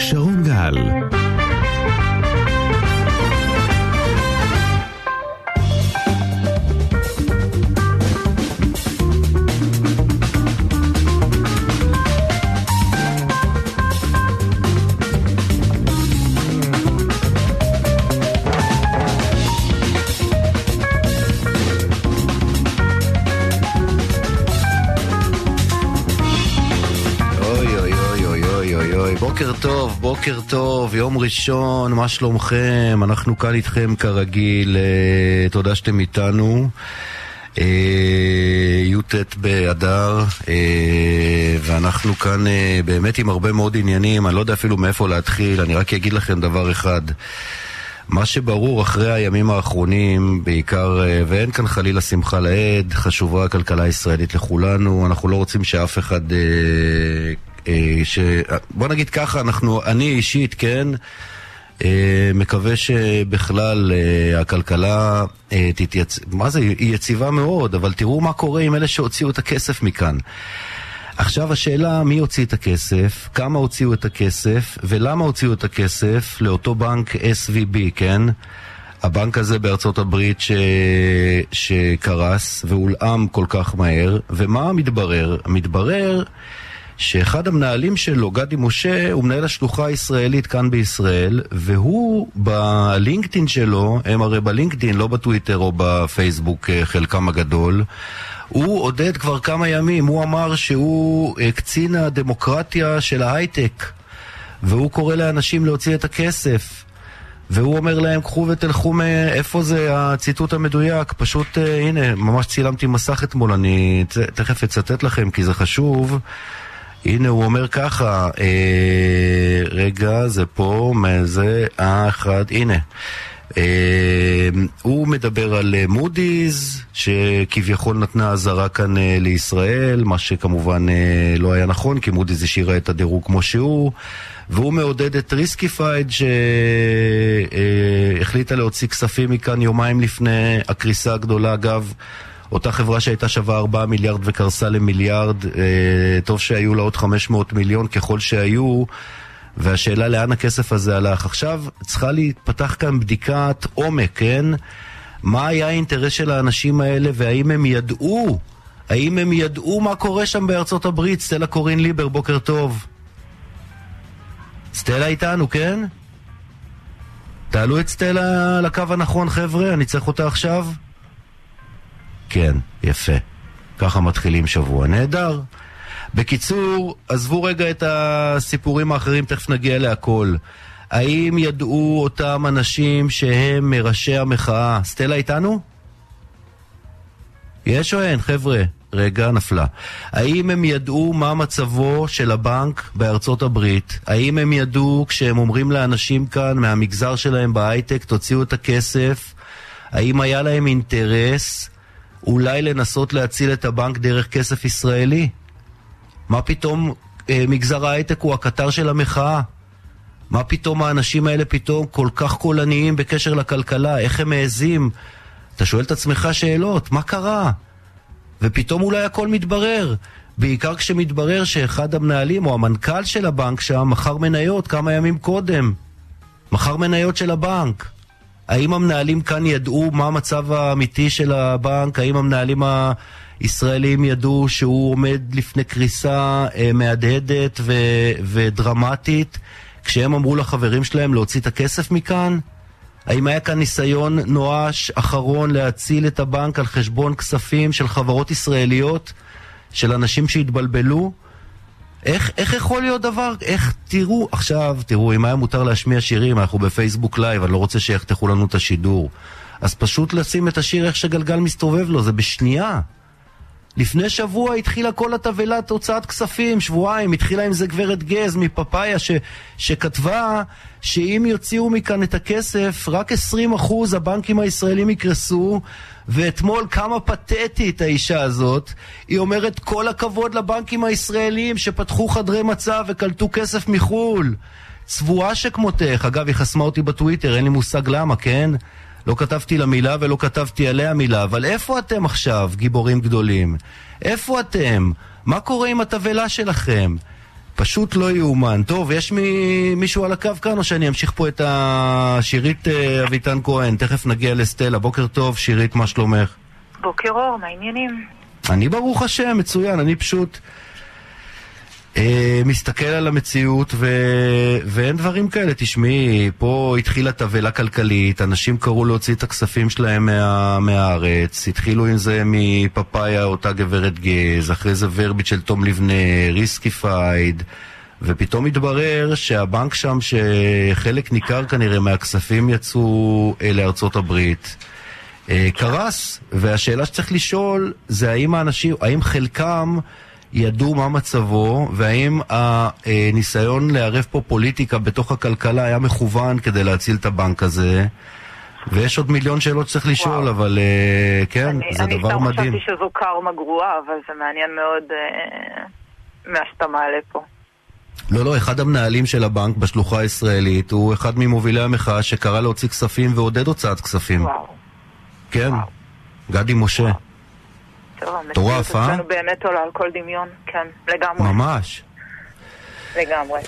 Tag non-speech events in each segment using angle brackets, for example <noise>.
שרון בוקר טוב, יום ראשון, מה שלומכם? אנחנו כאן איתכם כרגיל, אה, תודה שאתם איתנו. אה, י"ט באדר, אה, ואנחנו כאן באמת עם הרבה מאוד עניינים, אני לא יודע אפילו מאיפה להתחיל, אני רק אגיד לכם דבר אחד. מה שברור אחרי הימים האחרונים, בעיקר, ואין כאן חלילה שמחה לאיד, חשובה הכלכלה הישראלית לכולנו, אנחנו לא רוצים שאף אחד ש... בוא נגיד ככה, אנחנו, אני אישית, כן, אה, מקווה שבכלל אה, הכלכלה תתייצב, מה זה, היא יציבה מאוד, אבל תראו מה קורה עם אלה שהוציאו את הכסף מכאן. עכשיו השאלה מי הוציא את הכסף, כמה הוציאו את הכסף ולמה הוציאו את הכסף לאותו בנק SVB, כן? הבנק הזה בארצות הברית ש... שקרס והולאם כל כך מהר, ומה מתברר? מתברר שאחד המנהלים שלו, גדי משה, הוא מנהל השלוחה הישראלית כאן בישראל, והוא בלינקדאין שלו, הם הרי בלינקדאין, לא בטוויטר או בפייסבוק, אה, חלקם הגדול, הוא עודד כבר כמה ימים, הוא אמר שהוא אה, קצין הדמוקרטיה של ההייטק, והוא קורא לאנשים להוציא את הכסף. והוא אומר להם, קחו ותלכו מאיפה זה הציטוט המדויק, פשוט, uh, הנה, ממש צילמתי מסך אתמול, אני תכף אצטט לכם כי זה חשוב. הנה הוא אומר ככה, אה, רגע, זה פה, זה האחד, הנה. אה, הוא מדבר על אה, מודי'ס, שכביכול נתנה אזהרה כאן אה, לישראל, מה שכמובן אה, לא היה נכון, כי מודי'ס השאירה את הדירוג כמו שהוא. והוא מעודד את ריסקיפייד שהחליטה אה, להוציא כספים מכאן יומיים לפני הקריסה הגדולה, אגב. אותה חברה שהייתה שווה 4 מיליארד וקרסה למיליארד, אה, טוב שהיו לה עוד 500 מיליון ככל שהיו, והשאלה לאן הכסף הזה הלך. עכשיו צריכה להתפתח כאן בדיקת עומק, כן? מה היה האינטרס של האנשים האלה והאם הם ידעו, האם הם ידעו מה קורה שם בארצות הברית? סטלה קורין ליבר, בוקר טוב. סטלה איתנו, כן? תעלו את סטלה לקו הנכון, חבר'ה, אני צריך אותה עכשיו. כן, יפה. ככה מתחילים שבוע. נהדר. בקיצור, עזבו רגע את הסיפורים האחרים, תכף נגיע להכל. האם ידעו אותם אנשים שהם מראשי המחאה? סטלה איתנו? יש או אין, חבר'ה? רגע, נפלה. האם הם ידעו מה מצבו של הבנק בארצות הברית? האם הם ידעו כשהם אומרים לאנשים כאן מהמגזר שלהם בהייטק, תוציאו את הכסף? האם היה להם אינטרס אולי לנסות להציל את הבנק דרך כסף ישראלי? מה פתאום אה, מגזר ההייטק הוא הקטר של המחאה? מה פתאום האנשים האלה פתאום כל כך קולניים בקשר לכלכלה? איך הם מעזים? אתה שואל את עצמך שאלות, מה קרה? ופתאום אולי הכל מתברר. בעיקר כשמתברר שאחד המנהלים או המנכ"ל של הבנק שם מכר מניות כמה ימים קודם. מכר מניות של הבנק. האם המנהלים כאן ידעו מה המצב האמיתי של הבנק? האם המנהלים הישראלים ידעו שהוא עומד לפני קריסה אה, מהדהדת ו- ודרמטית כשהם אמרו לחברים שלהם להוציא את הכסף מכאן? האם היה כאן ניסיון נואש אחרון להציל את הבנק על חשבון כספים של חברות ישראליות, של אנשים שהתבלבלו? איך, איך יכול להיות דבר, איך, תראו, עכשיו, תראו, אם היה מותר להשמיע שירים, אנחנו בפייסבוק live, אני לא רוצה שיחתכו לנו את השידור. אז פשוט לשים את השיר איך שגלגל מסתובב לו, זה בשנייה. לפני שבוע התחילה כל תבהלת הוצאת כספים, שבועיים, התחילה עם זה גברת גז מפאפאיה ש, שכתבה שאם יוציאו מכאן את הכסף, רק 20% הבנקים הישראלים יקרסו, ואתמול כמה פתטית האישה הזאת, היא אומרת כל הכבוד לבנקים הישראלים שפתחו חדרי מצב וקלטו כסף מחו"ל. צבועה שכמותך, אגב היא חסמה אותי בטוויטר, אין לי מושג למה, כן? לא כתבתי לה מילה ולא כתבתי עליה מילה, אבל איפה אתם עכשיו, גיבורים גדולים? איפה אתם? מה קורה עם התבלה שלכם? פשוט לא יאומן. טוב, יש מי, מישהו על הקו כאן, או שאני אמשיך פה את השירית אה, אביטן כהן? תכף נגיע לסטלה. בוקר טוב, שירית, מה שלומך? בוקר אור, מה העניינים? אני ברוך השם, מצוין, אני פשוט מסתכל על המציאות ו... ואין דברים כאלה. תשמעי, פה התחילה תבהלה כלכלית, אנשים קראו להוציא את הכספים שלהם מה... מהארץ, התחילו עם זה מפאפאיה, אותה גברת גז, אחרי זה ורביט של תום ליבנה, ריסקיפייד. ופתאום התברר שהבנק שם, שחלק ניכר כנראה מהכספים יצאו אה, לארצות הברית, אה, קרס. והשאלה שצריך לשאול זה האם האנשים, האם חלקם ידעו מה מצבו, והאם הניסיון לערב פה פוליטיקה בתוך הכלכלה היה מכוון כדי להציל את הבנק הזה. ויש עוד מיליון שאלות שצריך לשאול, וואו. אבל uh, כן, אני, זה אני דבר מדהים. אני סתם חשבתי שזו קרמה גרועה, אבל זה מעניין מאוד uh, מה שאתה מעלה פה. לא, לא, אחד המנהלים של הבנק בשלוחה הישראלית הוא אחד ממובילי המחאה שקרא להוציא כספים ועודד הוצאת כספים. וואו. כן, וואו. גדי משה. וואו. מטורף, אה? אצלנו באמת עולה על כל דמיון, כן, לגמרי. ממש. לגמרי.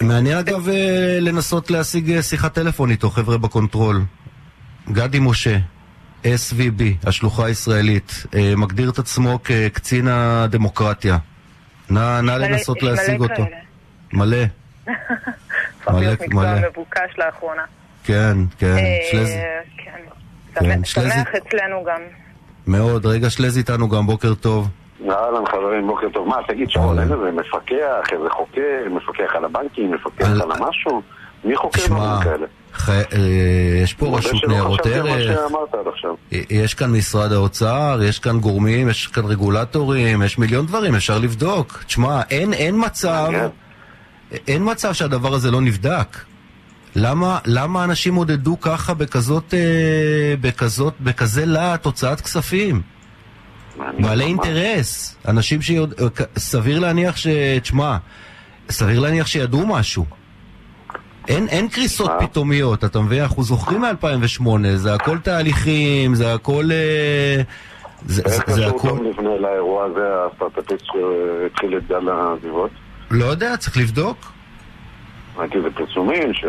מעניין אגב אה, לנסות להשיג אה, שיחת טלפון איתו, חבר'ה בקונטרול. גדי משה, SVB, השלוחה הישראלית, אה, מגדיר את עצמו כקצין הדמוקרטיה. נא, נא לנסות להשיג אותו. מלא. <laughs> להיות מקצוע מבוקש לאחרונה. כן, כן. שלז... כן. שמח אצלנו גם. מאוד. רגע, שלז איתנו גם, בוקר טוב. אהלן חברים, בוקר טוב. מה, תגיד שרון, אין איזה מפקח, איזה חוקר, מפקח על הבנקים, מפקח על המשהו? מי חוקר דברים כאלה? אה, יש פה רשות ניירות ערך, יש כאן משרד האוצר, יש כאן גורמים, יש כאן רגולטורים, יש מיליון דברים, אפשר לבדוק. תשמע, אין מצב, אין מצב שהדבר הזה לא נבדק. למה, למה אנשים עודדו ככה בכזאת, אה, בכזאת, בכזה להט הוצאת כספים? בעלי אינטרס, אנשים שסביר להניח ש... תשמע, סביר להניח שידעו משהו. אין, אין קריסות פתאומיות, אתה מבין? אנחנו זוכרים מ-2008, זה הכל תהליכים, זה הכל... אה, זה, זה, זה הכל... איך קשור לפני לאירוע הזה, הסטארט-אפיסט שהתחיל את גל העזיבות? לא יודע, צריך לבדוק. ראיתי בפרסומים ש...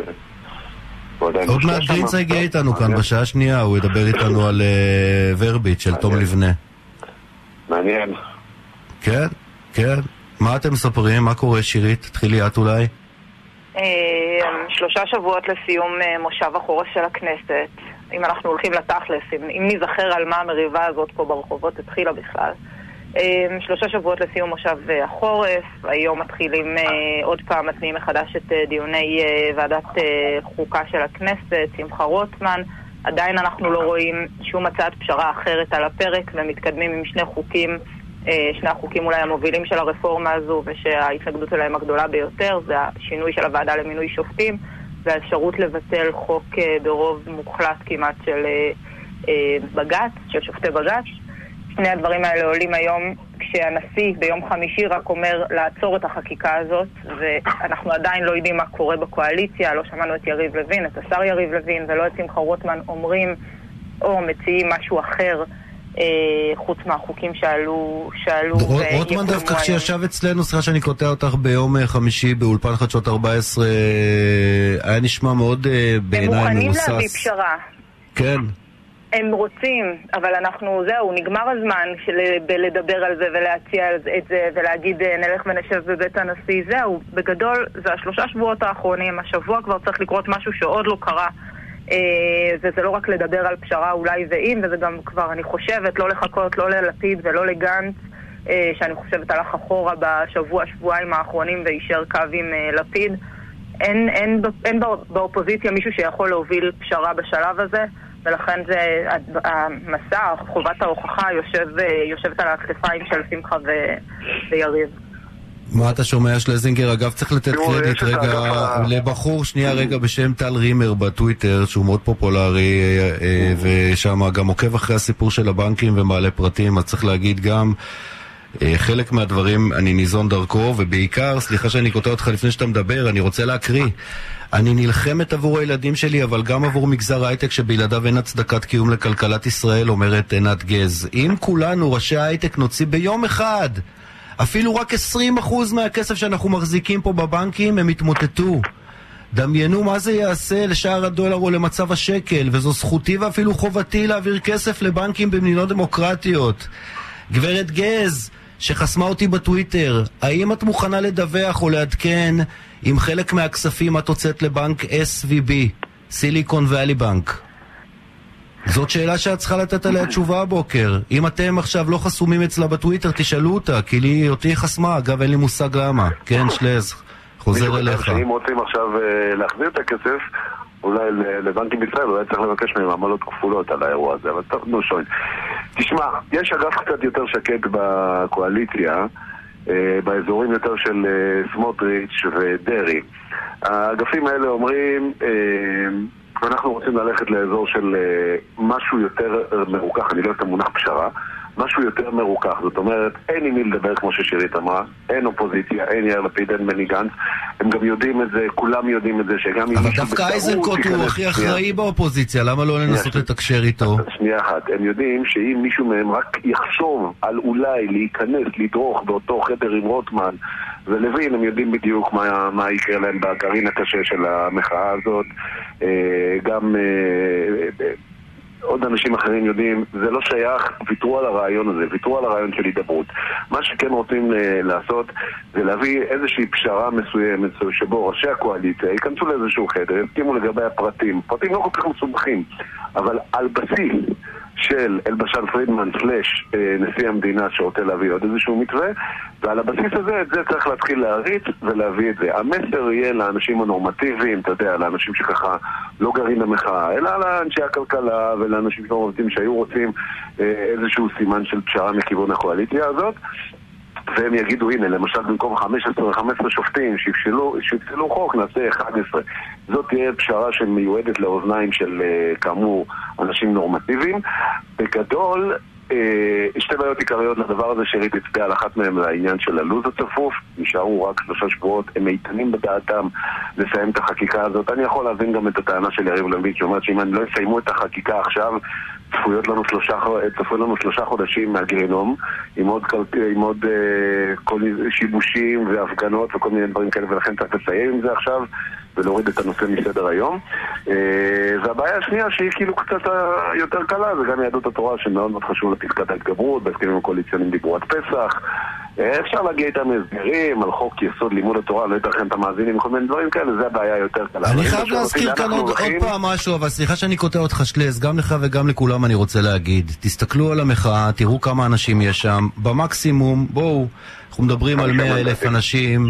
עוד מעט גרינצייג יהיה איתנו כאן בשעה השנייה, הוא ידבר איתנו על אה, ורביט של תום לבנה. מעניין. כן, כן. מה אתם מספרים? מה קורה, שירית? תתחילי את אולי. אה, שלושה שבועות לסיום אה, מושב החורף של הכנסת. אם אנחנו הולכים לתכלס, אם ניזכר על מה המריבה הזאת פה ברחובות התחילה בכלל. אמ, שלושה שבועות לסיום מושב אה, החורף, היום מתחילים אה, עוד פעם, מתניעים מחדש את אה, דיוני ועדת חוקה של הכנסת, שמחה רוטמן. עדיין אנחנו לא רואים שום הצעת פשרה אחרת על הפרק ומתקדמים עם שני חוקים, שני החוקים אולי המובילים של הרפורמה הזו ושההתנגדות אליהם הגדולה ביותר זה השינוי של הוועדה למינוי שופטים והאפשרות לבטל חוק ברוב מוחלט כמעט של בג"ץ, של שופטי בג"ץ. שני הדברים האלה עולים היום כשהנשיא ביום חמישי רק אומר לעצור את החקיקה הזאת ואנחנו עדיין לא יודעים מה קורה בקואליציה, לא שמענו את יריב לוין, את השר יריב לוין ולא את שמחה רוטמן אומרים או מציעים משהו אחר אה, חוץ מהחוקים שעלו, שעלו רוטמן דווקא כשישב אצלנו, סליחה שאני קוטע אותך ביום אה, חמישי באולפן חדשות 14 אה, היה נשמע מאוד בעיניי מבוסס. הם מוכנים להביא פשרה. כן. הם רוצים, אבל אנחנו, זהו, נגמר הזמן של לדבר על זה ולהציע את זה ולהגיד אה, נלך ונשב בבית הנשיא. זהו, בגדול זה השלושה שבועות האחרונים, השבוע כבר צריך לקרות משהו שעוד לא קרה. אה, וזה לא רק לדבר על פשרה אולי ואם, וזה גם כבר, אני חושבת, לא לחכות לא ללפיד ולא לגנץ, אה, שאני חושבת הלך אחורה בשבוע, שבועיים האחרונים ויישר קו עם לפיד. אין, אין, אין באופוזיציה מישהו שיכול להוביל פשרה בשלב הזה. ולכן זה, המסע, חובת ההוכחה יושב, יושבת על הכתפיים של שמחה ו, ויריב. מה אתה שומע שלזינגר? אגב, צריך לתת קרדיט רגע לבחור, שנייה רגע, בשם טל רימר בטוויטר, שהוא מאוד פופולרי, אה, אה, ושם גם עוקב אחרי הסיפור של הבנקים ומעלה פרטים, אז צריך להגיד גם... אה, חלק מהדברים אני ניזון דרכו, ובעיקר, סליחה שאני קוטע אותך לפני שאתה מדבר, אני רוצה להקריא. אני נלחמת עבור הילדים שלי, אבל גם עבור מגזר ההייטק שבלעדיו אין הצדקת קיום לכלכלת ישראל, אומרת עינת גז. אם כולנו, ראשי ההייטק, נוציא ביום אחד אפילו רק 20% מהכסף שאנחנו מחזיקים פה בבנקים הם יתמוטטו. דמיינו מה זה יעשה לשער הדולר או למצב השקל, וזו זכותי ואפילו חובתי להעביר כסף לבנקים במדינות דמוקרטיות. גברת גז, שחסמה אותי בטוויטר, האם את מוכנה לדווח או לעדכן אם חלק מהכספים את הוצאת לבנק SVB, סיליקון ואלי בנק? זאת שאלה שאת צריכה לתת עליה תשובה הבוקר. אם אתם עכשיו לא חסומים אצלה בטוויטר, תשאלו אותה, כי לי, אותי חסמה, אגב, אין לי מושג למה. כן, שלז, חוזר אליך. אם רוצים עכשיו אה, להחזיר את הכסף, אולי לבנקים בישראל, אולי צריך לבקש מהם עמלות כפולות על האירוע הזה, אבל טוב, נו שוין. תשמע, יש אגף קצת יותר שקט בקואליציה, אה, באזורים יותר של אה, סמוטריץ' ודרעי. האגפים האלה אומרים... ואנחנו רוצים ללכת לאזור של משהו יותר מרוכך, אני לא יודע את המונח פשרה, משהו יותר מרוכך. זאת אומרת, אין עם מי לדבר כמו ששירית אמרה, אין אופוזיציה, אין יאיר לפיד, אין בני גנץ. הם גם יודעים את זה, כולם יודעים את זה, שגם אם אבל דווקא איזנקוט הוא הכי אחראי באופוזיציה, למה לא לנסות לתקשר איתו? שנייה אחת, הם יודעים שאם מישהו מהם רק יחשוב על אולי להיכנס, לדרוך באותו חדר עם רוטמן ולוין, הם יודעים בדיוק מה, מה יקרה להם בגרעין הקשה של המחאה הזאת. אה, גם... אה, עוד אנשים אחרים יודעים, זה לא שייך, ויתרו על הרעיון הזה, ויתרו על הרעיון של הידברות. מה שכן רוצים uh, לעשות זה להביא איזושהי פשרה מסוימת שבו ראשי הקואליציה ייכנסו לאיזשהו חדר, יסכימו לגבי הפרטים. פרטים לא כל כך מסובכים, אבל על בסיס של אלבשן פרידמן סלאש אה, נשיא המדינה שרוצה להביא עוד איזשהו מתווה ועל הבסיס הזה את זה צריך להתחיל להריץ ולהביא את זה. המסר יהיה לאנשים הנורמטיביים, אתה יודע, לאנשים שככה לא גרים במחאה, אלא לאנשי הכלכלה ולאנשים נורמטיביים שהיו רוצים אה, איזשהו סימן של פשרה מכיוון הקואליציה הזאת והם יגידו, הנה, למשל במקום 15 או 15 שופטים שיפסלו חוק, נעשה 11. זאת תהיה פשרה שמיועדת לאוזניים של, אה, כאמור, אנשים נורמטיביים. בגדול, אה, שתי בעיות עיקריות לדבר הזה שריט הצביע על אחת מהן לעניין של הלו"ז הצפוף, נשארו רק שלושה שבועות, הם איתנים בדעתם לסיים את החקיקה הזאת. אני יכול להבין גם את הטענה של יריב לוין שאומרת שאם הם לא יסיימו את החקיקה עכשיו, צפויות לנו שלושה, צפוי לנו שלושה חודשים מהגיהנום עם עוד, עם עוד אה, כל שיבושים והפגנות וכל מיני דברים כאלה ולכן צריך לסיים עם זה עכשיו ולהוריד את הנושא מסדר היום. אה, והבעיה השנייה שהיא כאילו קצת יותר קלה זה גם יהדות התורה שמאוד מאוד חשוב לפסקת ההתגברות, בהסכמים הקואליציוניים דיברו עד פסח. אפשר להגיע איתם הסגרים על חוק יסוד לימוד התורה, לא יתכן את המאזינים, כל מיני דברים כאלה, זה הבעיה היותר קלה. אני חייב להזכיר כאן עוד פעם משהו, אבל סליחה שאני קוטע אותך שלס, גם לך וגם לכולם אני רוצה להגיד. תסתכלו על המחאה, תראו כמה אנשים יש שם, במקסימום, בואו, אנחנו מדברים על 100 אלף אנשים.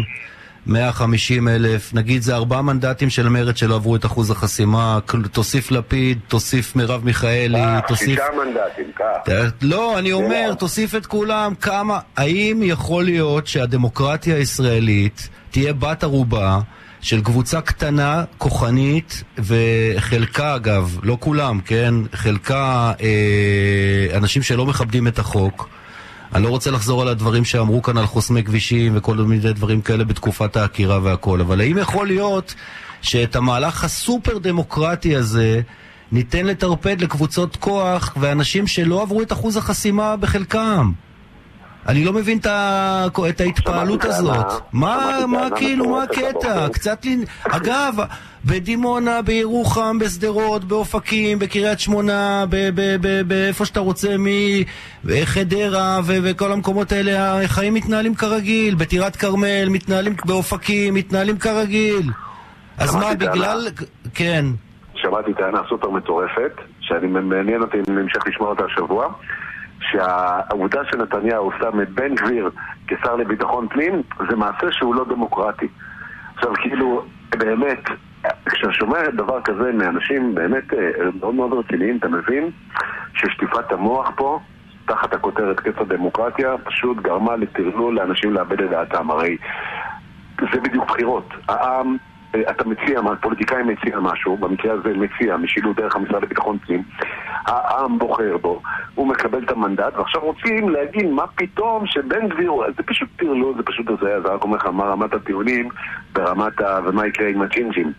150 אלף, נגיד זה ארבעה מנדטים של מרצ שלא עברו את אחוז החסימה, תוסיף לפיד, תוסיף מרב מיכאלי, אה, תוסיף... שישה מנדטים, כך. לא, אני אומר, תוסיף את כולם, כמה... האם יכול להיות שהדמוקרטיה הישראלית תהיה בת ערובה של קבוצה קטנה, כוחנית, וחלקה אגב, לא כולם, כן? חלקה אה, אנשים שלא מכבדים את החוק. אני לא רוצה לחזור על הדברים שאמרו כאן על חוסמי כבישים וכל מיני דברים כאלה בתקופת העקירה והכל, אבל האם יכול להיות שאת המהלך הסופר דמוקרטי הזה ניתן לטרפד לקבוצות כוח ואנשים שלא עברו את אחוז החסימה בחלקם? אני לא מבין את ההתפעלות הזאת. מה, כאילו, מה הקטע? קצת לי... אגב, בדימונה, בירוחם, בשדרות, באופקים, בקריית שמונה, באיפה שאתה רוצה, מחדרה וכל המקומות האלה, החיים מתנהלים כרגיל. בטירת כרמל, מתנהלים, באופקים, מתנהלים כרגיל. אז מה, בגלל... כן. שמעתי טענה סופר מטורפת, שאני מעניין אותי אם נמשך לשמוע אותה השבוע. שהעובדה שנתניהו שם את בן גביר כשר לביטחון פנים זה מעשה שהוא לא דמוקרטי. עכשיו כאילו, באמת, כשאתה שומע דבר כזה מאנשים באמת אה, מאוד מאוד רציניים, אתה מבין ששטיפת המוח פה, תחת הכותרת כיף הדמוקרטיה, פשוט גרמה לטרלול לאנשים לאבד את דעתם. הרי זה בדיוק בחירות. העם אתה מציע, פוליטיקאי מציע משהו, במקרה הזה מציע משילות דרך המשרד לביטחון פנים, העם בוחר בו, הוא מקבל את המנדט, ועכשיו רוצים להגיד מה פתאום שבן גביר, זה פשוט טרלול, זה פשוט הזיה, זה רק אומר לך מה רמת הטיעונים ברמת ה... ומה יקרה עם הצ'ינג'ים.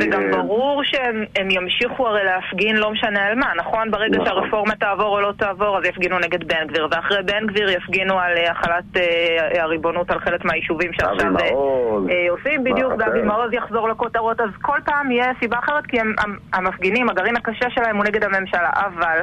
זה גם אה, ברור שהם ימשיכו הרי להפגין לא משנה על מה, נכון? ברגע נכון. שהרפורמה תעבור או לא תעבור, אז יפגינו נגד בן גביר, ואחרי בן גביר יפגינו על אה, החלת אה, הריבונות על חלק מהיישובים שעכשיו עושים, בדיוק, ואבי מעוז יחזור לכותרות, אז כל פעם יהיה סיבה אחרת, כי המפגינים, הגרעין הקשה שלהם הוא נגד הממשלה, אבל...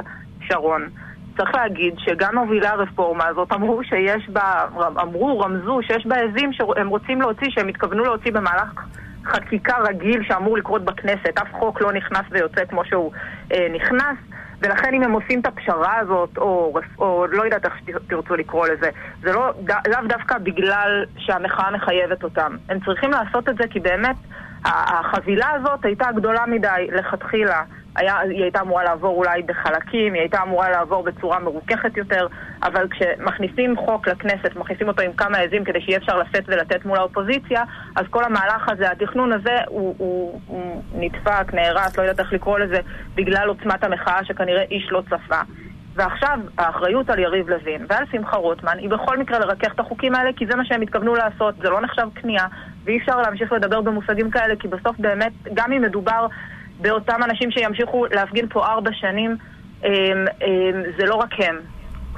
שרון. צריך להגיד שגם מובילי הרפורמה הזאת אמרו שיש בה, אמרו, רמזו שיש בה עזים שהם רוצים להוציא, שהם התכוונו להוציא במהלך חקיקה רגיל שאמור לקרות בכנסת. אף חוק לא נכנס ויוצא כמו שהוא אה, נכנס. ולכן אם הם עושים את הפשרה הזאת, או, או לא יודעת איך שתרצו לקרוא לזה, זה לא, לאו דווקא בגלל שהמחאה מחייבת אותם. הם צריכים לעשות את זה כי באמת החבילה הזאת הייתה גדולה מדי לכתחילה. היה, היא הייתה אמורה לעבור אולי בחלקים, היא הייתה אמורה לעבור בצורה מרוככת יותר, אבל כשמכניסים חוק לכנסת, מכניסים אותו עם כמה עזים כדי שיהיה אפשר לשאת ולתת מול האופוזיציה, אז כל המהלך הזה, התכנון הזה, הוא, הוא, הוא נדפק, נהרס, לא יודעת איך לקרוא לזה, בגלל עוצמת המחאה שכנראה איש לא צפה. ועכשיו האחריות על יריב לוין ועל שמחה רוטמן היא בכל מקרה לרכך את החוקים האלה כי זה מה שהם התכוונו לעשות, זה לא נחשב כניעה ואי אפשר להמשיך לדבר במושגים כאלה כי בסוף באמת, גם אם מדובר באותם אנשים שימשיכו להפגין פה ארבע שנים, אמ, אמ, זה לא רק הם.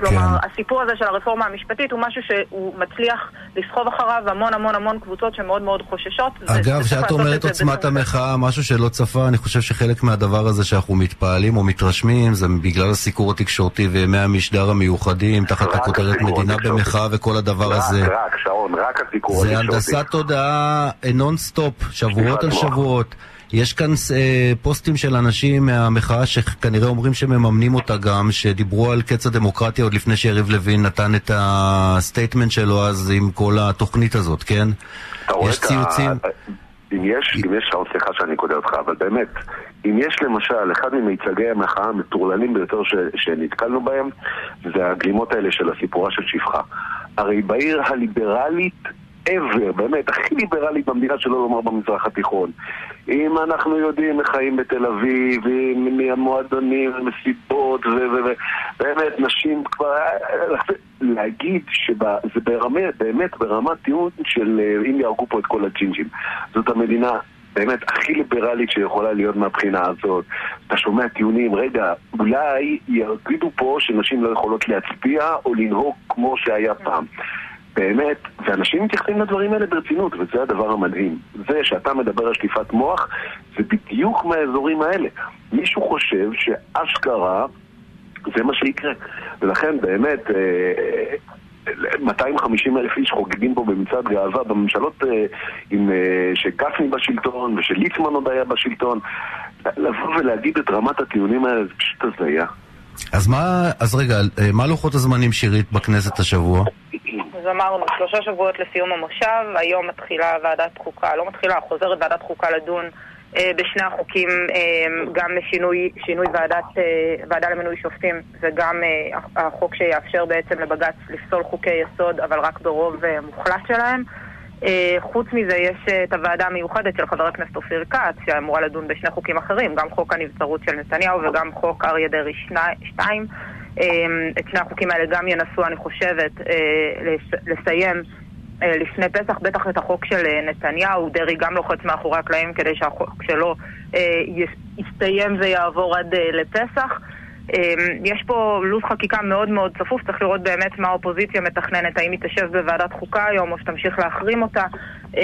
כלומר, כן. הסיפור הזה של הרפורמה המשפטית הוא משהו שהוא מצליח לסחוב אחריו המון המון המון קבוצות שמאוד מאוד חוששות. אגב, כשאת אומרת עוצמת המחאה, משהו שלא צפה, אני חושב שחלק מהדבר הזה שאנחנו מתפעלים או מתרשמים זה בגלל הסיקור התקשורתי וימי המשדר המיוחדים, תחת הכותרת מדינה במחאה וכל הדבר הזה. רק, רק, שרון, רק הסיקור התקשורתי. זה הנדסת תודעה נונסטופ, שבועות על שבועות. יש כאן אה, פוסטים של אנשים מהמחאה שכנראה אומרים שמממנים אותה גם, שדיברו על קץ הדמוקרטיה עוד לפני שיריב לוין נתן את ה statement שלו אז עם כל התוכנית הזאת, כן? יש ציוצים... אם יש, אם יש, סליחה שאני קודם אותך, אבל באמת, אם יש למשל, אחד ממיצגי המחאה המטורללים ביותר ש, שנתקלנו בהם, זה הגלימות האלה של הסיפורה של שפחה. הרי בעיר הליברלית ever, באמת, הכי ליברלית במדינה, שלא לומר במזרח התיכון. אם אנחנו יודעים איך חיים בתל אביב, מהמועדונים, מסיבות, ובאמת, נשים כבר... להגיד שזה ברמה, באמת ברמת טיעון של אה, אם יהרגו פה את כל הג'ינג'ים. זאת המדינה באמת הכי ליברלית שיכולה להיות מהבחינה הזאת. אתה שומע טיעונים, רגע, אולי יגידו פה שנשים לא יכולות להצביע או לנהוג כמו שהיה פעם. באמת, ואנשים מתייחסים לדברים האלה ברצינות, וזה הדבר המדהים. זה שאתה מדבר על שטיפת מוח, זה בדיוק מהאזורים האלה. מישהו חושב שאשכרה זה מה שיקרה. ולכן באמת, 250 אה, אלף איש חוגגים פה במצעד גאווה בממשלות אה, עם, אה, שגפני בשלטון ושליצמן עוד היה בשלטון. לבוא ולהגיד את רמת הטיעונים האלה זה פשוט הזיה. אז מה, אז רגע, מה לוחות הזמנים שירית בכנסת השבוע? אז אמרנו, שלושה שבועות לסיום המושב, היום מתחילה ועדת חוקה, לא מתחילה, חוזרת ועדת חוקה לדון אה, בשני החוקים, אה, גם לשינוי שינוי ועדת, אה, ועדה למינוי שופטים וגם אה, החוק שיאפשר בעצם לבג"ץ לפסול חוקי יסוד, אבל רק ברוב אה, מוחלט שלהם. אה, חוץ מזה יש אה, את הוועדה המיוחדת של חבר הכנסת אופיר כץ, שאמורה לדון בשני חוקים אחרים, גם חוק הנבצרות של נתניהו וגם חוק אריה דרעי 2. אמ, את שני החוקים האלה גם ינסו, אני חושבת, אה, לסיים אה, לפני פסח, בטח את החוק של אה, נתניהו, דרעי גם לוחץ מאחורי הקלעים כדי שהחוק שלו יסתיים ויעבור עד לפסח. אמ, יש פה לו"ז חקיקה מאוד מאוד צפוף, צריך לראות באמת מה האופוזיציה מתכננת, האם היא תשב בוועדת חוקה היום או שתמשיך להחרים אותה. אמ,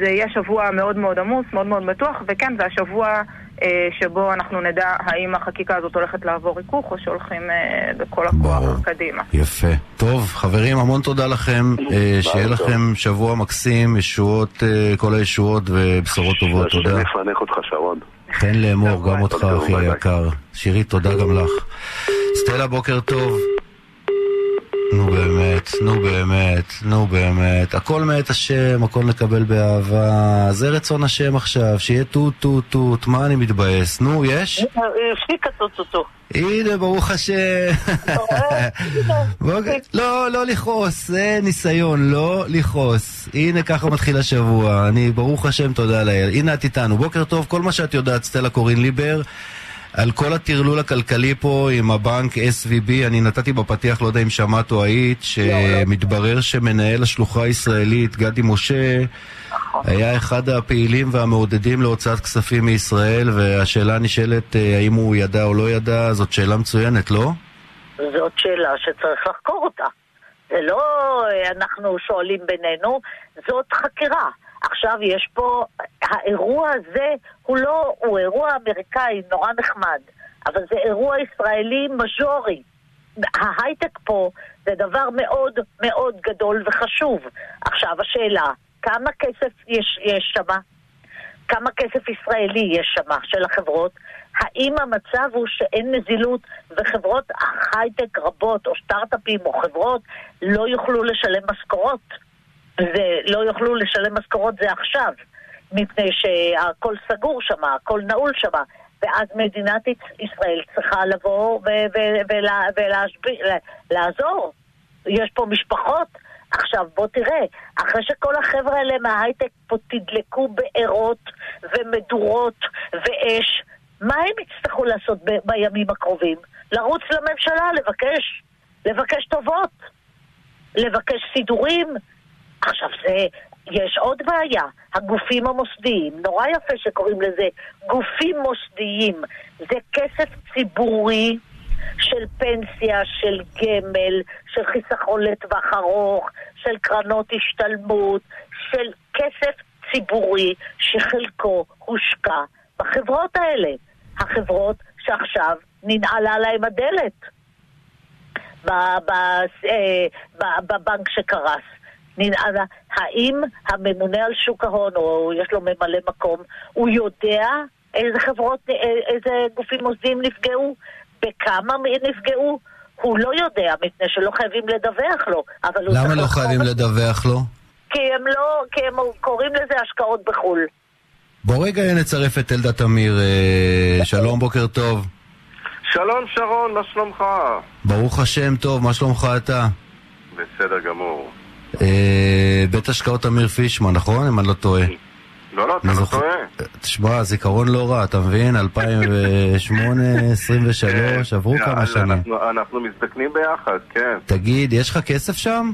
זה יהיה שבוע מאוד מאוד עמוס, מאוד מאוד בטוח, וכן, זה השבוע אה, שבו אנחנו נדע האם החקיקה הזאת הולכת לעבור ריכוך או שהולכים אה, בכל הכוח קדימה. יפה. טוב, חברים, המון תודה לכם. אה, שיהיה לכם שבוע מקסים, ישועות, כל הישועות ובשורות טובות. תודה. אותך, חן לאמור, גם אותך, אחי היקר. שירית, תודה גם לך. סטלה, בוקר טוב. נו באמת, נו באמת, נו באמת. הכל מאת השם, הכל נקבל באהבה. זה רצון השם עכשיו, שיהיה טוט טוט טוט. מה אני מתבאס? נו, יש? הפסיק הטוטוטו. הנה, ברוך השם. לא, לא לכעוס, זה ניסיון, לא לכעוס. הנה, ככה מתחיל השבוע. אני, ברוך השם, תודה לאל. הנה את איתנו. בוקר טוב, כל מה שאת יודעת, סטלה קורין ליבר. על כל הטרלול הכלכלי פה עם הבנק SVB, אני נתתי בפתיח, לא יודע אם שמעת או היית, שמתברר שמנהל השלוחה הישראלית, גדי משה, היה אחד הפעילים והמעודדים להוצאת כספים מישראל, והשאלה נשאלת אה, האם הוא ידע או לא ידע, זאת שאלה מצוינת, לא? זאת שאלה שצריך לחקור אותה. זה לא אה, אנחנו שואלים בינינו, זאת חקירה. עכשיו יש פה, האירוע הזה הוא לא, הוא אירוע אמריקאי נורא נחמד, אבל זה אירוע ישראלי מז'ורי. ההייטק פה זה דבר מאוד מאוד גדול וחשוב. עכשיו השאלה, כמה כסף יש, יש שמה? כמה כסף ישראלי יש שמה של החברות? האם המצב הוא שאין נזילות וחברות הייטק רבות או סטארט-אפים או חברות לא יוכלו לשלם משכורות? ולא יוכלו לשלם משכורות זה עכשיו, מפני שהכל סגור שם, הכל נעול שם. ואז מדינת ישראל צריכה לבוא ולעזור. יש פה משפחות. עכשיו בוא תראה, אחרי שכל החבר'ה האלה מההייטק פה תדלקו בארות ומדורות ואש, מה הם יצטרכו לעשות ב- בימים הקרובים? לרוץ לממשלה, לבקש, לבקש טובות, לבקש סידורים. עכשיו זה, יש עוד בעיה, הגופים המוסדיים, נורא יפה שקוראים לזה גופים מוסדיים, זה כסף ציבורי של פנסיה, של גמל, של חיסכון לטווח ארוך, של קרנות השתלמות, של כסף ציבורי שחלקו הושקע בחברות האלה. החברות שעכשיו ננעלה להם הדלת אה, בבנק שקרס. ננעלה. האם הממונה על שוק ההון, או יש לו ממלא מקום, הוא יודע איזה חברות, איזה גופים מוסדיים נפגעו? בכמה נפגעו? הוא לא יודע, מפני שלא חייבים לדווח לו. אבל למה לא חייבים לדווח לו? כי הם לא, כי הם קוראים לזה השקעות בחו"ל. בוא רגע נצרף את אלדה תמיר. אה, שלום, בוקר טוב. שלום שרון, מה שלומך? ברוך השם, טוב, מה שלומך אתה? בסדר גמור. אה, בית השקעות אמיר פישמן, נכון? אם אני לא טועה. לא, לא, אתה לא טועה. תשמע, זיכרון לא רע, אתה מבין? 2008, 23, כן. עברו כמה שנים. אנחנו מזדקנים ביחד, כן. תגיד, יש לך כסף שם?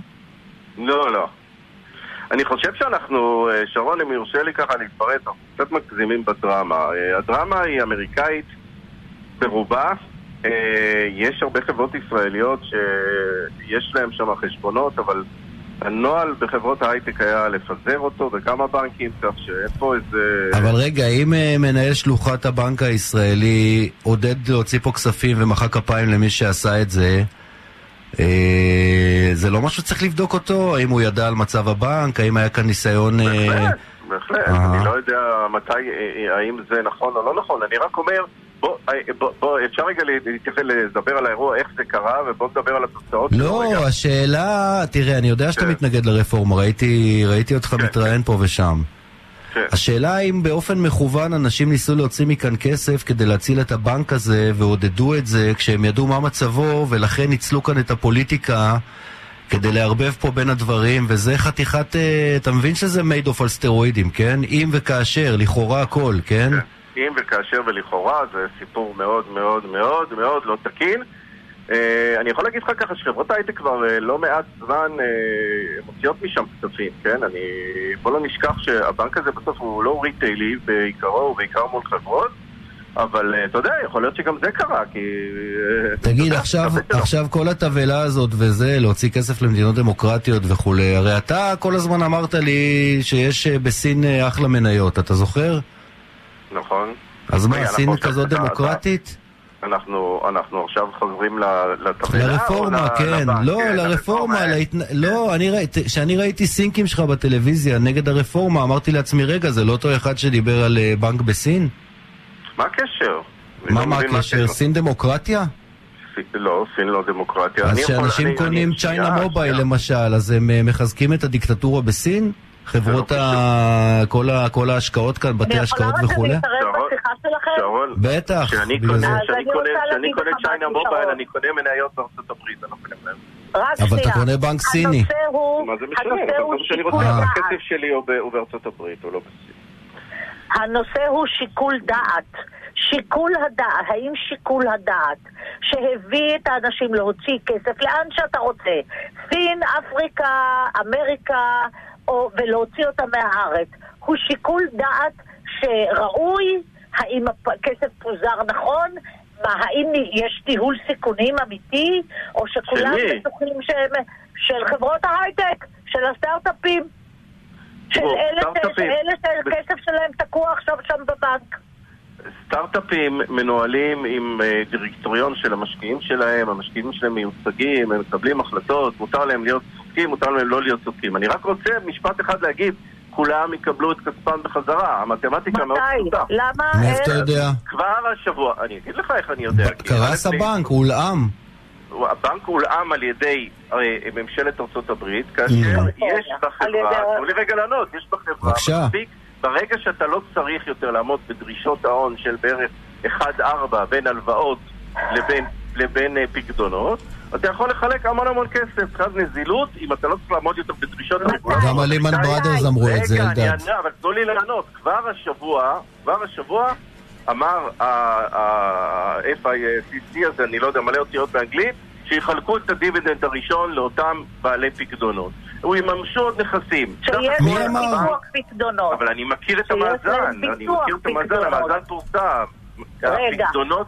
לא, לא. אני חושב שאנחנו, אה, שרון, אם יורשה לי ככה להתפרץ, אנחנו קצת מגזימים בדרמה. אה, הדרמה היא אמריקאית ברובה. יש הרבה חברות ישראליות שיש להן שם חשבונות, אבל הנוהל בחברות ההייטק היה לפזר אותו בכמה בנקים, כך שאין פה איזה... אבל רגע, אם מנהל שלוחת הבנק הישראלי עודד להוציא פה כספים ומחא כפיים למי שעשה את זה, אה, זה לא משהו שצריך לבדוק אותו? האם הוא ידע על מצב הבנק? האם היה כאן ניסיון... אה, בהחלט, בהחלט. אני לא יודע מתי, אה, האם זה נכון או לא נכון. אני רק אומר, בוא, בוא, בוא אפשר רגע להתייחס לדבר על האירוע, איך זה קרה, ובוא נדבר על התוצאות. לא, השאלה, תראה, אני יודע שאתה כן. מתנגד לרפורמה, ראיתי, ראיתי אותך כן. מתראיין פה ושם. כן. השאלה האם באופן מכוון אנשים ניסו להוציא מכאן כסף כדי להציל את הבנק הזה ועודדו את זה כשהם ידעו מה מצבו ולכן ניצלו כאן את הפוליטיקה כדי לערבב פה בין הדברים וזה חתיכת, אה, אתה מבין שזה מיידוף על סטרואידים, כן? אם וכאשר, לכאורה הכל, כן? כן. אם וכאשר ולכאורה זה סיפור מאוד מאוד מאוד מאוד לא תקין אה, אני יכול להגיד לך ככה שחברות הייטק כבר אה, לא מעט זמן אה, מוציאות משם כספים, כן? אני... בוא לא נשכח שהבנק הזה בסוף הוא לא ריטיילי בעיקרו, הוא בעיקר מול חברות. אבל אתה יודע, יכול להיות שגם זה קרה, כי... תגיד, עכשיו, עכשיו כל התבהלה הזאת וזה, להוציא כסף למדינות דמוקרטיות וכולי, הרי אתה כל הזמן אמרת לי שיש בסין אחלה מניות, אתה זוכר? נכון. אז מה, סין כזאת דמוקרטית? אנחנו, אנחנו עכשיו חוזרים לתבלה? לרפורמה, כן. לא, כן, לרפורמה, להתנ... לא, כשאני ראיתי סינקים שלך בטלוויזיה נגד הרפורמה, אמרתי לעצמי, רגע, זה לא אותו אחד שדיבר על אה, בנק בסין? מה הקשר? מה, לא מה הקשר? סין דמוקרטיה? לא, סין לא דמוקרטיה. אז כשאנשים קונים צ'יינה מובייל למשל, אז הם אה, מחזקים את הדיקטטורה בסין? חברות לא ה... כל, ה... כל ההשקעות כאן, בתי השקעות וכולי? שרון, בטח. כשאני קונה צ'יינה מובייל, אני קונה מניות בארצות הברית, אני לא קונה מניות. אבל אתה קונה בנק סיני. מה זה משנה? זה שאני רוצה, הכסף שלי הוא בארצות הברית, הוא לא בסין. הנושא הוא שיקול דעת. שיקול הדעת, האם שיקול הדעת שהביא את האנשים להוציא כסף לאן שאתה רוצה, סין, אפריקה, אמריקה, או, ולהוציא אותם מהארץ, הוא שיקול דעת שראוי, האם הכסף פוזר נכון, מה, האם יש ניהול סיכונים אמיתי, או שכולם? בטוחים שהם של חברות ההייטק, של הסטארט-אפים, של. אלה שהכסף שלהם תקוע עכשיו שם בבנק. סטארט-אפים מנוהלים עם אה, דירקטוריון של המשקיעים שלהם, המשקיעים שלהם מיוצגים, הם מקבלים החלטות, מותר להם להיות צודקים, מותר להם לא להיות צודקים. אני רק רוצה משפט אחד להגיד, כולם יקבלו את כספם בחזרה, המתמטיקה מאוד מתי? פשוטה. למה? מאיפה? אתה יודע? כבר השבוע, אני אגיד לך איך אני יודע. קרס הבנק, הוא הולאם. הבנק הולאם על ידי אה, ממשלת ארצות הברית, Mm. כאשר יש על ידי- בחברה, תנו לי רגע לענות, יש בחברה, בבקשה. מספיק, ברגע שאתה לא צריך יותר לעמוד בדרישות ההון של בערך 1-4 בין הלוואות לבין, לבין אה, פקדונות, אתה יכול לחלק המון המון כסף, מבחינת נזילות, אם אתה לא צריך לעמוד יותר בדרישות הרגולציה. גם הלימן בראדרס אמרו את זה, רגע, אני אלדד. אבל תנו לי לענות. כבר השבוע, כבר השבוע, אמר ה-FICC הזה, אני לא יודע, מלא אותיות באנגלית, שיחלקו את הדיבידנד הראשון לאותם בעלי פקדונות. הוא יממשו עוד נכסים. שיש? ביטוח פקדונות. אבל אני מכיר את המאזן, אני מכיר את המאזן. המאזן פורסם. רגע. הפקדונות,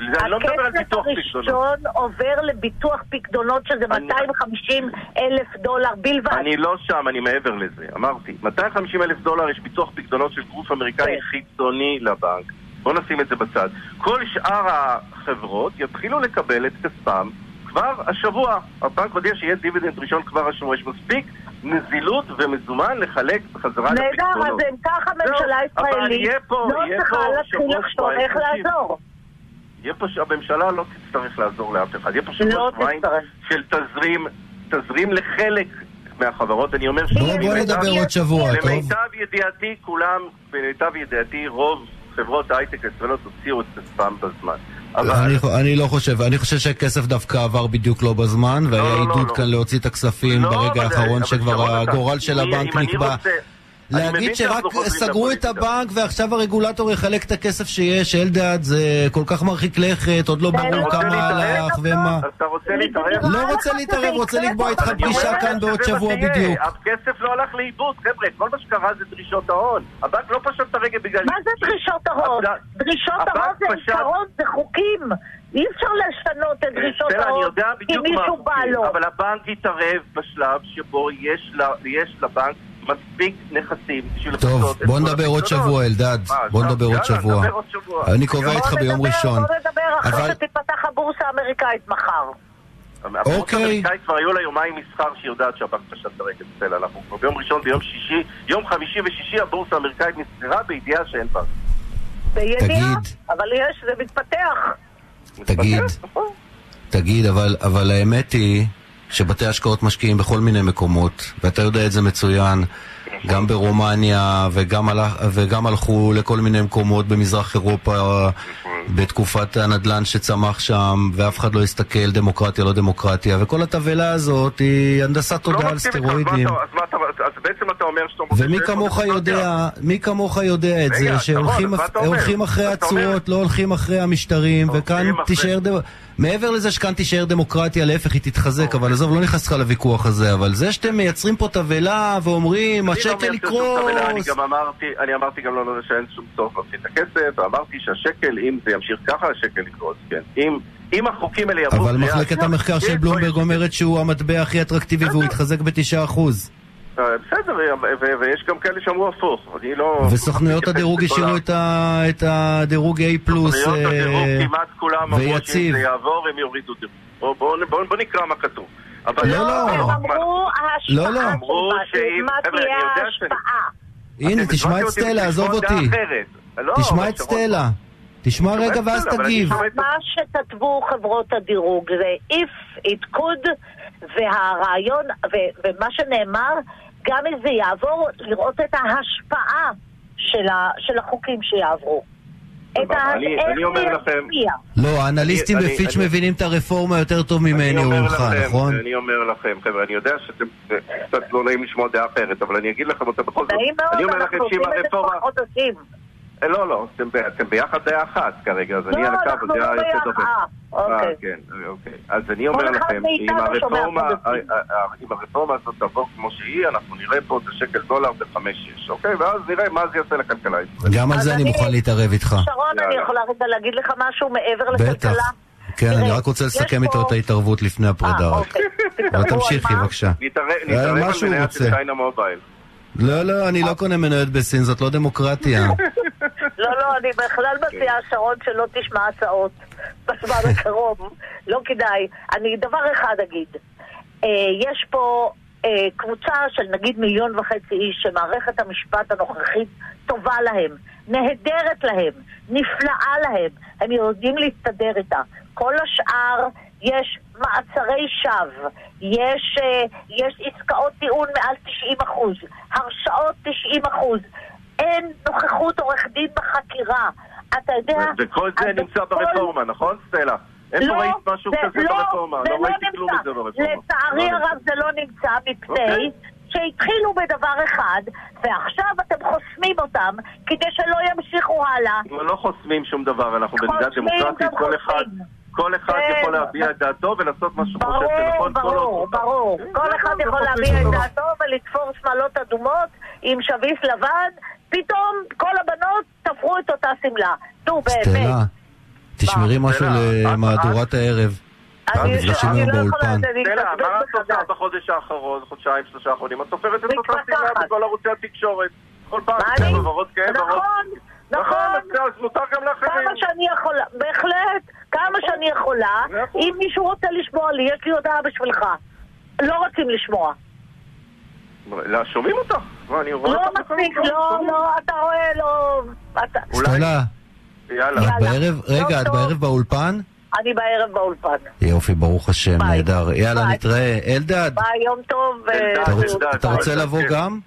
אני לא מדבר על הכסף ביטוח פקדונות. הראשון עובר לביטוח פקדונות שזה אני- 250 אלף דולר בלבד. אני לא שם, אני מעבר לזה. אמרתי, 250 אלף דולר יש ביטוח פקדונות של גוף אמריקאי כן. חיצוני לבנק. בואו נשים את זה בצד. כל שאר החברות יתחילו לקבל את כספם כבר השבוע. הבנק הודיע שיהיה דיבידנד ראשון כבר השבוע. יש מספיק נזילות ומזומן לחלק בחזרה נהדר, לפקדונות. אז אם ככה הממשלה הישראלית לא צריכה להתחיל לחשוב איך. לעזור. יהיה פה, הממשלה לא תצטרך לעזור לאף אחד. יהיה פה לא שבוע שבועיים. של תזרים, תזרים לחלק מהחברות. אני אומר בוא- בוא נדבר עוד שבוע, טוב? למיטב ידיעתי, כולם, למיטב ידיעתי, רוב חברות ההייטק הישראליות הוציאו את כספם בזמן. אבל... אני, אני לא חושב, אני חושב שהכסף דווקא עבר בדיוק לא בזמן, והיה לא, לא, עידוד לא. כאן להוציא את הכספים לא, ברגע האחרון שכבר הגורל של הבנק נקבע. רוצה- להגיד שרק סגרו את. הבנק ועכשיו הרגולטור יחלק את הכסף שיש, אלדד, זה כל כך מרחיק לכת, עוד לא ברור כמה? הלך ומה. אתה רוצה להתערב? לא רוצה להתערב, רוצה לקבוע איתך פגישה כאן בעוד שבוע. בדיוק. הכסף לא הלך לאיבוד, חבר'ה, כל מה שקרה זה דרישות ההון. הבנק לא פשט את הרגל בגלל... מה זה דרישות ההון? דרישות ההון זה עיקרון, זה חוקים. אי אפשר לשנות את דרישות ההון כי מישהו בא לו. אבל הבנק יתערב בשלב שבו יש ל- יש לבנק מספיק נכסים בשביל טוב, לפצות את בוא נדבר עוד. שבוע, אלדד. בוא? נדבר עוד שבוע. אני קובע איתך ביום ראשון. בוא נדבר אחרי אבל- שתיפתח הבורסה האמריקאית מחר. הבורסה אוקיי. האמריקאית כבר היו לה יומיים מסחר שהיא יודעת שהבנק פשט את הרגל. בסדר, אנחנו כבר ביום ראשון, ביום שישי, יום חמישי ושישי הבורסה האמריקאית נסגרה בידיעה שאין בנק. בידיעה, תגיד. אבל יש, זה מתפתח. תגיד. נכון. תגיד, אבל, אבל האמת היא שבתי השקעות משקיעים בכל מיני מקומות, ואתה יודע את זה מצוין, גם ברומניה, וגם, הלך, וגם הלכו לכל מיני מקומות במזרח אירופה בתקופת הנדל"ן שצמח שם, ואף אחד לא הסתכל דמוקרטיה, לא דמוקרטיה, וכל התבהלה הזאת היא הנדסת לא תודעה על אז מה סטרואידים. ומי כמוך דמוקרטיה. יודע, מי כמוך יודע את זה, שהולכים אחרי הצורות, לא הולכים אחרי המשטרים, וכאן תישאר... דמ- מעבר לזה שכאן תישאר דמוקרטיה, להפך היא תתחזק, אבל עזוב, לא נכנס לך לוויכוח הזה, אבל זה שאתם מייצרים פה תבהלה ואומרים, אני לא השקל מייצר שום תבהלה, אני יקרוס, גם אמרתי, אני אמרתי גם לא לא, שאין שום צורך להפסיד את הכסף, ואמרתי שהשקל, אם זה ימשיך ככה, השקל יקרוס, כן. אם, אם החוקים האלה יעברו... אבל מחלקת המחקר של בלומברג לא אומרת שהוא המטבע הכי אטרקטיבי והוא יתחזק בתשעה אחוז. אה, בסדר, ו- ו- ויש גם כאלה שאמרו הפוך, אני לא... וסוכנויות הדירוג השאירו את הדירוג A פלוס, הדירוג אה, כמעט כולם אמרו ויציב. שאם זה יעבור הם יורידו דירוג. בוא- בוא בוא- בוא נקרא מה כתוב. אבל- לא, לא. הם אמרו לא, לא. ההשפעה, אמרו שאם- מה חבר'ה, תהיה אני יודע ההשפעה. הנה, תשמע את סטלה, עזוב אותי. לא, תשמע את סטלה. תשמע רגע ואז תגיב. מה שכתבו חברות הדירוג זה if it could, והרעיון, ומה שנאמר, גם אם זה יעבור, לראות את ההשפעה של, ה- של החוקים שיעברו. אני- אומר לכם-. לא, האנליסטים בפיץ' מבינים את הרפורמה יותר טוב ממני אני אומר וממך, לכם, נכון? אני אומר לכם, חבר'ה, אני יודע שאתם קצת לא נעים לשמוע דעה אחרת, אבל אני אגיד לכם אותה בכל זאת. נעים אני מאוד, אומר לכם אנחנו שאם עושים את זה הרפורמה... אה, לא, לא, אתם, אתם ביחד דעה אחת כרגע, אז לא, אני על הקו, אנחנו דעה לא יוצאת ביחד. דופן. אה, אוקיי. כן, אוקיי. אז אני אומר לכם, שאם הרפורמה. אה, אה, אם הרפורמה הזאת תעבור כמו שהיא, אנחנו נראה פה את השקל דולר בחמש-שש, אוקיי? ואז נראה מה זה יעשה לכלכלה הישראלית. גם על זה אני מוכן להתערב איתך. שרון, אני. יכולה רגע להגיד לך משהו מעבר בטח. לכלכלה? כן, תראה, אני רק רוצה לסכם איתו את ההתערבות לפני הפרידה. אה, רק. אוקיי. תמשיכי מה? בבקשה. נתערב אה, על מניה רוצה. של צ'יינה מובייל. לא, לא, אני לא קונה מניות בסין, זאת לא דמוקרטיה. <laughs> לא, לא, אני בכלל מציעה, שרון, שלא תשמע הצעות בזמן <laughs> הקרוב. לא כדאי. אני דבר אחד אגיד. אה, יש פה אה, קבוצה של נגיד מיליון וחצי איש שמערכת המשפט הנוכחית טובה להם, נהדרת להם, נפלאה להם. הם יודעים להסתדר איתה. כל השאר יש מעצרי שווא, יש, אה, יש עסקאות טיעון מעל 90 אחוז, הרשעות 90 אחוז, אין נוכחות עורך דין בחקירה. אתה יודע... וכל זה נמצא בכל- ברפורמה, נכון, סטלה? איפה לא, ראית משהו זה כזה לא, ברפורמה? זה לא ראיתי כלום נמצא. מזה ברפורמה. לצערי לא הרב זה לא נמצא מפני אוקיי. שהתחילו בדבר אחד, ועכשיו אתם חוסמים אותם כדי שלא ימשיכו הלאה. אנחנו לא חוסמים שום דבר, אנחנו במדינה דמוקרטית, כל אחד... כל אחד כן. יכול להביע את דעתו ולעשות מה שהוא חושב ברור, שנכון. כל ברור, עוד- ברור. כן, כל אחד יכול להביע את. דעתו ולתפור שמלות אדומות עם שביס לבן, פתאום כל הבנות תפרו את אותה שמלה. נו, באמת. סטלה, תשמרי מה? משהו סטלה, למהדורת הערב. אני המפגשים אני היום לא יכולה באולפן. סטלה, מה את עושה. בחודש האחרון, חודשיים, שלושה האחרונים? את סופרת את אותה. שמלה בכל ערוצי התקשורת. כל פעם, כאב? עברות, כאב עברות. נכון, נכון. אז מותר גם לאחרים. כמה שאני יכולה, בהחלט, כמה שאני יכולה. נכון. אם מישהו רוצה לשמוע לי, יש לי הודעה בשבילך. לא רוצים לשמוע. לא, שומעים אותך. לא מספיק. לא, לא, אתה רואה, לא... סטלה, יאללה. את. בערב, רגע, את. בערב באולפן? אני בערב באולפן. יופי, ברוך השם. נהדר. יאללה. נתראה. אלדד, ביי, יום טוב. אה, אתה רוצה- אלדד, לבוא כן. גם?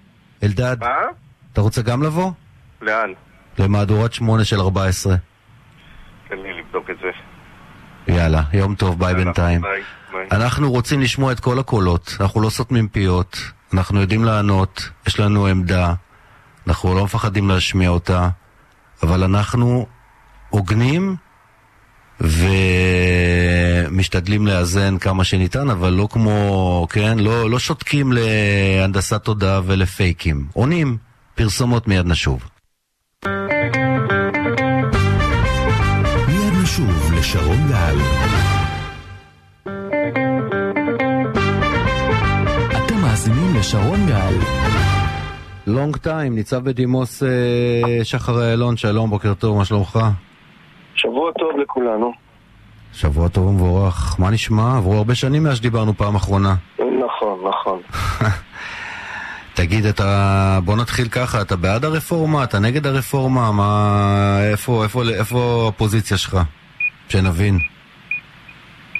אלדד, מה? אתה רוצה גם לבוא? לאן? למהדורת שמונה של 14. תן לי לבדוק את זה. יאללה, יום טוב, ביי יאללה, בינתיים. ביי, ביי. אנחנו רוצים לשמוע את כל הקולות, אנחנו לא סותמים פיות, אנחנו יודעים לענות, יש לנו עמדה, אנחנו לא מפחדים להשמיע אותה, אבל אנחנו הוגנים ומשתדלים לאזן כמה שניתן, אבל לא כמו, כן, לא, לא שותקים להנדסת תודעה ולפייקים. עונים, פרסומות מיד נשוב. מיד לשרון גל. אתם מאזינים לשרון גל. לונג טיים, ניצב בדימוס אה, שחר איילון, שלום, בוקר טוב, מה שלומך? שבוע טוב לכולנו. שבוע טוב ומבורך. מה נשמע? עברו הרבה שנים מאז שדיברנו פעם אחרונה. נכון, נכון. <laughs> תגיד, אתה... בוא נתחיל ככה, אתה בעד הרפורמה? אתה נגד הרפורמה? מה... איפה, איפה, איפה הפוזיציה שלך? שנבין.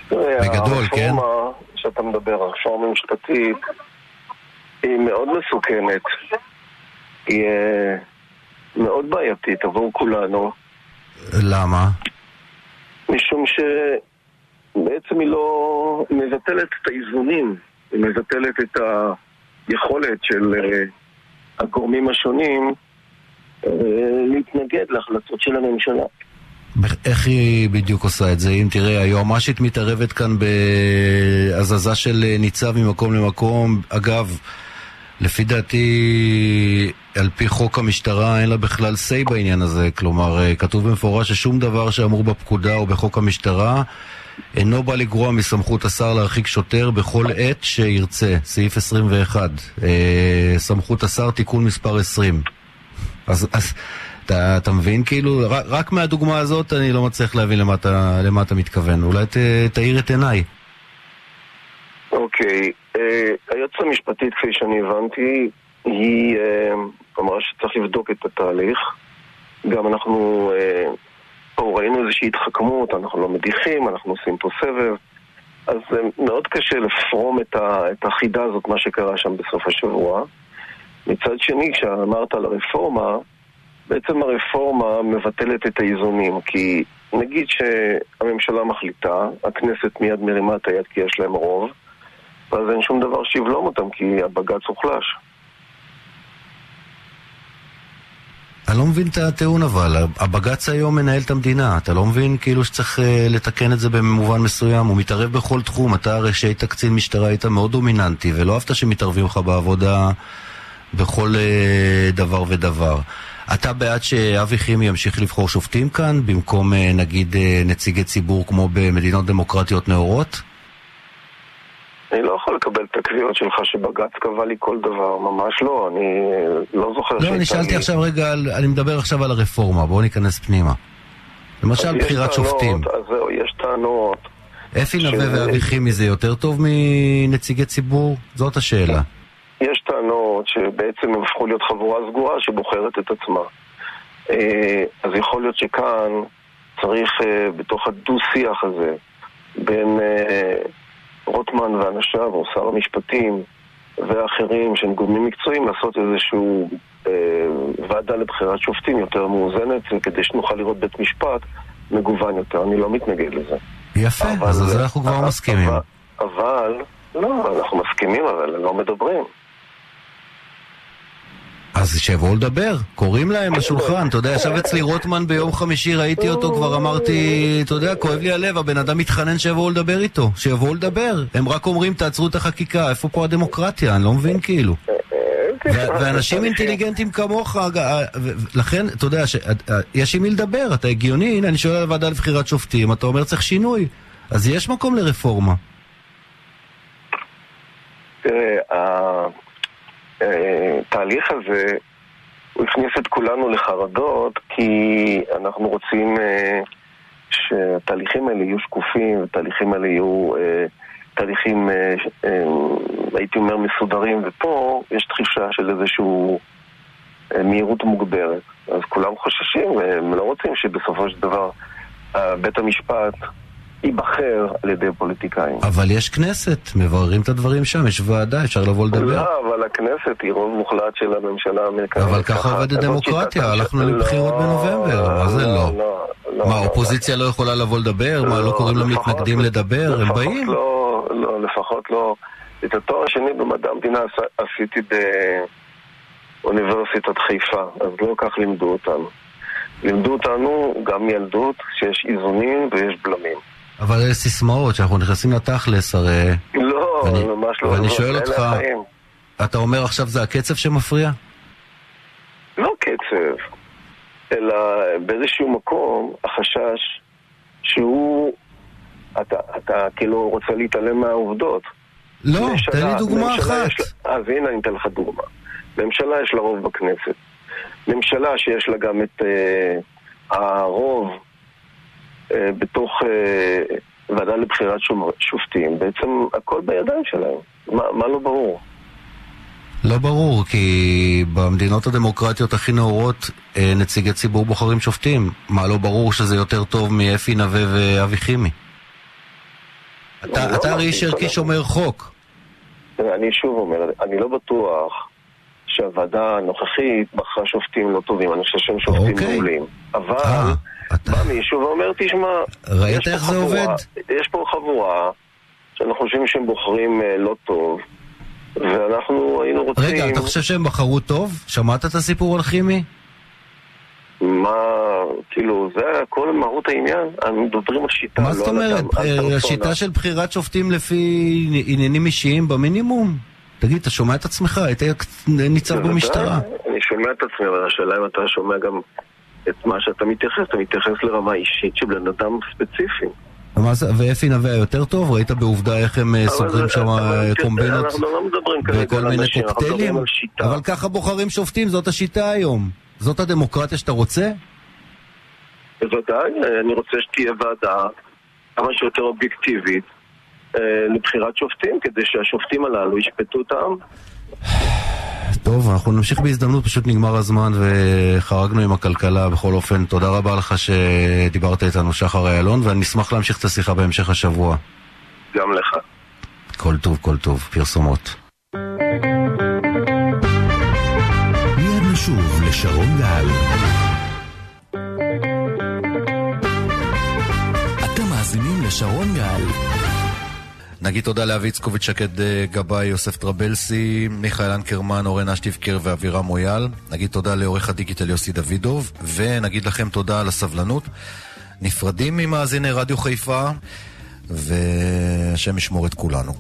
תראה, בגדול, כן? הרפורמה שאתה מדבר, הרפורמה המשפטית, היא מאוד מסוכנת. היא אה, מאוד בעייתית עבור כולנו, למה? משום שבעצם היא לא מבטלת את האיזונים, היא מבטלת את היכולת של אה, הגורמים השונים אה, להתנגד להחלטות של הממשלה. איך היא בדיוק עושה את זה? אם תראה, היועמ"שית מתערבת כאן בהזזה של ניצב ממקום למקום. אגב, לפי דעתי, על פי חוק המשטרה אין לה בכלל say בעניין הזה. כלומר, אה, כתוב במפורש ששום דבר שאמור בפקודה או בחוק המשטרה אינו בא לגרוע מסמכות השר להרחיק שוטר בכל עת שירצה. סעיף 21. אה, סמכות השר, תיקון מספר 20. אז, אז אתה, אתה מבין כאילו, רק, רק מהדוגמה הזאת אני לא מצליח להבין למה אתה, למה אתה מתכוון. אולי ת, תאיר את עיניי. אוקיי, אה, היועצת המשפטית, כפי שאני הבנתי, היא אה, אמרה שצריך לבדוק את התהליך. גם אנחנו אה, פה ראינו איזושהי התחכמות, אנחנו לא מדיחים, אנחנו עושים פה סבב. אז אה, מאוד קשה לפרום את, ה, את החידה הזאת, מה שקרה שם בסוף השבוע. מצד שני, כשאמרת על הרפורמה, בעצם הרפורמה מבטלת את האיזונים, כי נגיד שהממשלה מחליטה, הכנסת מיד מרימה את היד כי יש להם רוב, ואז אין שום דבר שיבלום אותם, כי הבג"ץ הוחלש. אני לא מבין את הטיעון אבל, הבג"ץ היום מנהל את המדינה, אתה לא מבין כאילו שצריך אה, לתקן את זה במובן מסוים, הוא מתערב בכל תחום, אתה הרי שהיית קצין משטרה היית מאוד דומיננטי, ולא אהבת שמתערבים לך בעבודה בכל אה, דבר ודבר. אתה בעד שאבי חימי ימשיך לבחור שופטים כאן, במקום אה, נגיד אה, נציגי ציבור כמו במדינות דמוקרטיות נאורות? אני לא יכול לקבל את הקביעות שלך שבג"ץ קבע לי כל דבר, ממש לא, אני אה, לא זוכר לא, אני שאלתי עכשיו רגע, על, אני מדבר עכשיו על הרפורמה, בואו ניכנס פנימה. למשל בחירת שופטים. אז זהו, יש טענות. אפי נווה ואבי חימי זה יותר טוב מנציגי ציבור? זאת השאלה. טענות שבעצם הם הפכו להיות חבורה סגורה שבוחרת את עצמה. אה, אז יכול להיות שכאן צריך אה, בתוך הדו-שיח הזה בין רוטמן ואנשיו, או שר המשפטים ואחרים שהם גורמים מקצועיים, לעשות איזשהו אה, ועדה לבחירת שופטים יותר מאוזנת, כדי שנוכל לראות בית משפט מגוון יותר. אני לא מתנגד לזה. יפה, אבל, אז על זה אנחנו כבר מסכימים. אבל, אבל, לא, אנחנו מסכימים, אבל לא מדברים. אז שיבואו לדבר, קוראים להם לשולחן, אתה יודע, ישב אצלי רוטמן ביום חמישי, ראיתי אותו, כבר אמרתי, אתה יודע, כואב לי הלב, הבן אדם מתחנן שיבואו לדבר איתו, שיבואו לדבר. הם רק אומרים, תעצרו את החקיקה, איפה פה הדמוקרטיה? אני לא מבין כאילו. ואנשים אינטליגנטים כמוך, לכן, אתה יודע, יש עם מי לדבר, אתה הגיוני, הנה, אני שואל על הוועדה לבחירת שופטים, אתה אומר צריך שינוי, אז יש מקום לרפורמה. תראה, התהליך הזה, הוא הכניס את כולנו לחרדות, כי אנחנו רוצים uh, שהתהליכים האלה יהיו שקופים, התהליכים האלה יהיו uh, תהליכים, uh, uh, הייתי אומר, מסודרים, ופה יש תחישה של איזושהי uh, מהירות מוגברת. אז כולם חוששים, הם לא רוצים שבסופו של דבר uh, בית המשפט ייבחר על ידי פוליטיקאים. אבל יש כנסת, מבררים את הדברים שם, יש ועדה, אפשר לבוא לדבר. לא, אבל הכנסת היא רוב מוחלט של הממשלה האמריקאית. אבל ככה עובדת דמוקרטיה, הלכנו לבחירות בנובמבר, מה זה לא? לא מה, האופוזיציה לא יכולה לבוא לדבר? מה, לא קוראים למתנגדים לדבר? הם באים? לא, לא, לפחות לא. את התואר השני במדע המדינה עשיתי באוניברסיטת חיפה, אז לא כך לימדו אותנו. לימדו אותנו גם מילדות שיש איזונים ויש בלמים. אבל אלה סיסמאות, שאנחנו נכנסים לתכלס הרי... לא, ואני, ממש לא. ואני שואל אותך, אתה אומר עכשיו זה הקצב שמפריע? לא קצב, אלא באיזשהו מקום החשש שהוא... אתה, אתה כאילו רוצה להתעלם מהעובדות. לא, ממשלה, תן לי דוגמה אחת. יש, אז הנה אני אתן לך דוגמה. ממשלה יש לה רוב בכנסת. ממשלה שיש לה גם את אה, הרוב אה, בתוך אה, ועדה לבחירת שופטים, בעצם הכל בידיים שלהם. מה, מה לא ברור? לא ברור, כי במדינות הדמוקרטיות הכי נאורות אה, נציגי ציבור בוחרים שופטים. מה לא ברור שזה יותר טוב מאפי נווה ואבי חימי? אתה, לא הרי איש ערכי שומר חוק. אני שוב אומר, אני לא בטוח שהוועדה הנוכחית בחרה שופטים לא טובים, אני חושב שהם שופטים אוקיי. מעולים. אבל... 아. אתה... בא מישהו ואומר, תשמע, ראית איך זה עובד? יש פה חבורה שאנחנו חושבים שהם בוחרים uh, לא טוב, ואנחנו היינו רוצים... רגע, אתה חושב שהם בחרו טוב? שמעת את הסיפור על כימי? מה, כאילו, זה כל מהות העניין? אנחנו מדברים על שיטה, מה לא זאת אומרת? אה, השיטה של בחירת שופטים לפי עניינים אישיים במינימום? תגיד, אתה שומע את עצמך? היית ניצב במשטרה. אני שומע את עצמי, אבל השאלה אם אתה שומע גם את מה שאתה מתייחס, אתה מתייחס לרמה אישית של בן אדם ספציפי. ואפי נווה יותר טוב? ראית בעובדה איך הם אה, סוגרים שם אה, קומבינות לא וכל מיני קוקטיילים? אבל ככה בוחרים שופטים, זאת השיטה היום. זאת הדמוקרטיה שאתה רוצה? בוודאי, אני רוצה שתהיה ועדה כמה שיותר אובייקטיבית אה, לבחירת שופטים, כדי שהשופטים הללו ישפטו את העם. טוב, אנחנו נמשיך בהזדמנות, פשוט נגמר הזמן וחרגנו עם הכלכלה. בכל אופן, תודה רבה לך שדיברת איתנו, שחר איילון, ואני אשמח להמשיך את השיחה בהמשך השבוע. גם לך. כל טוב, כל טוב. פרסומות. מיד נשוב לשרון גל. אתם מאזינים לשרון גל. נגיד תודה לאבי יצקוביץ', שקד אה, גבאי, יוסף טרבלסי, מיכאל אנקרמן, אורן אשטיבקר ואבירם מויאל. נגיד תודה לעורך הדיגיטל יוסי דוידוב, ונגיד לכם תודה על הסבלנות. נפרדים ממאזיני רדיו חיפה, והשם ישמור את כולנו.